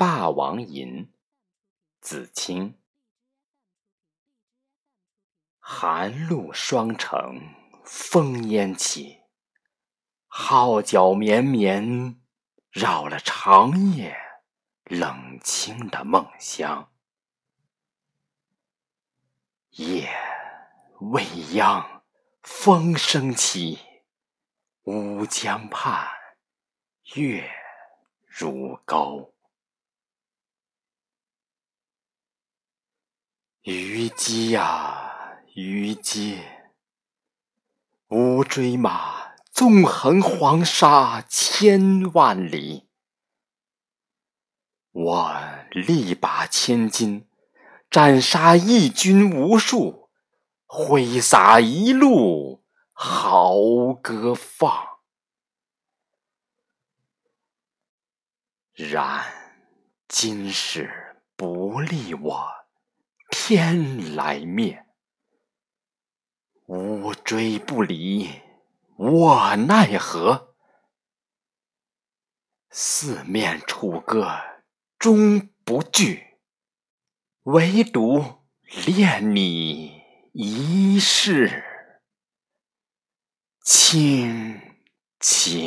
霸王吟》子清。寒露霜城风烟起，号角绵绵绕了长夜冷清的梦乡。夜未央，风声起，乌江畔月如钩。虞姬呀，虞姬，乌骓马纵横黄沙千万里，我力拔千斤，斩杀义军无数，挥洒一路豪歌放。然今时不利我。天来面，乌追不离，我奈何？四面楚歌终不惧，唯独恋你一世倾情。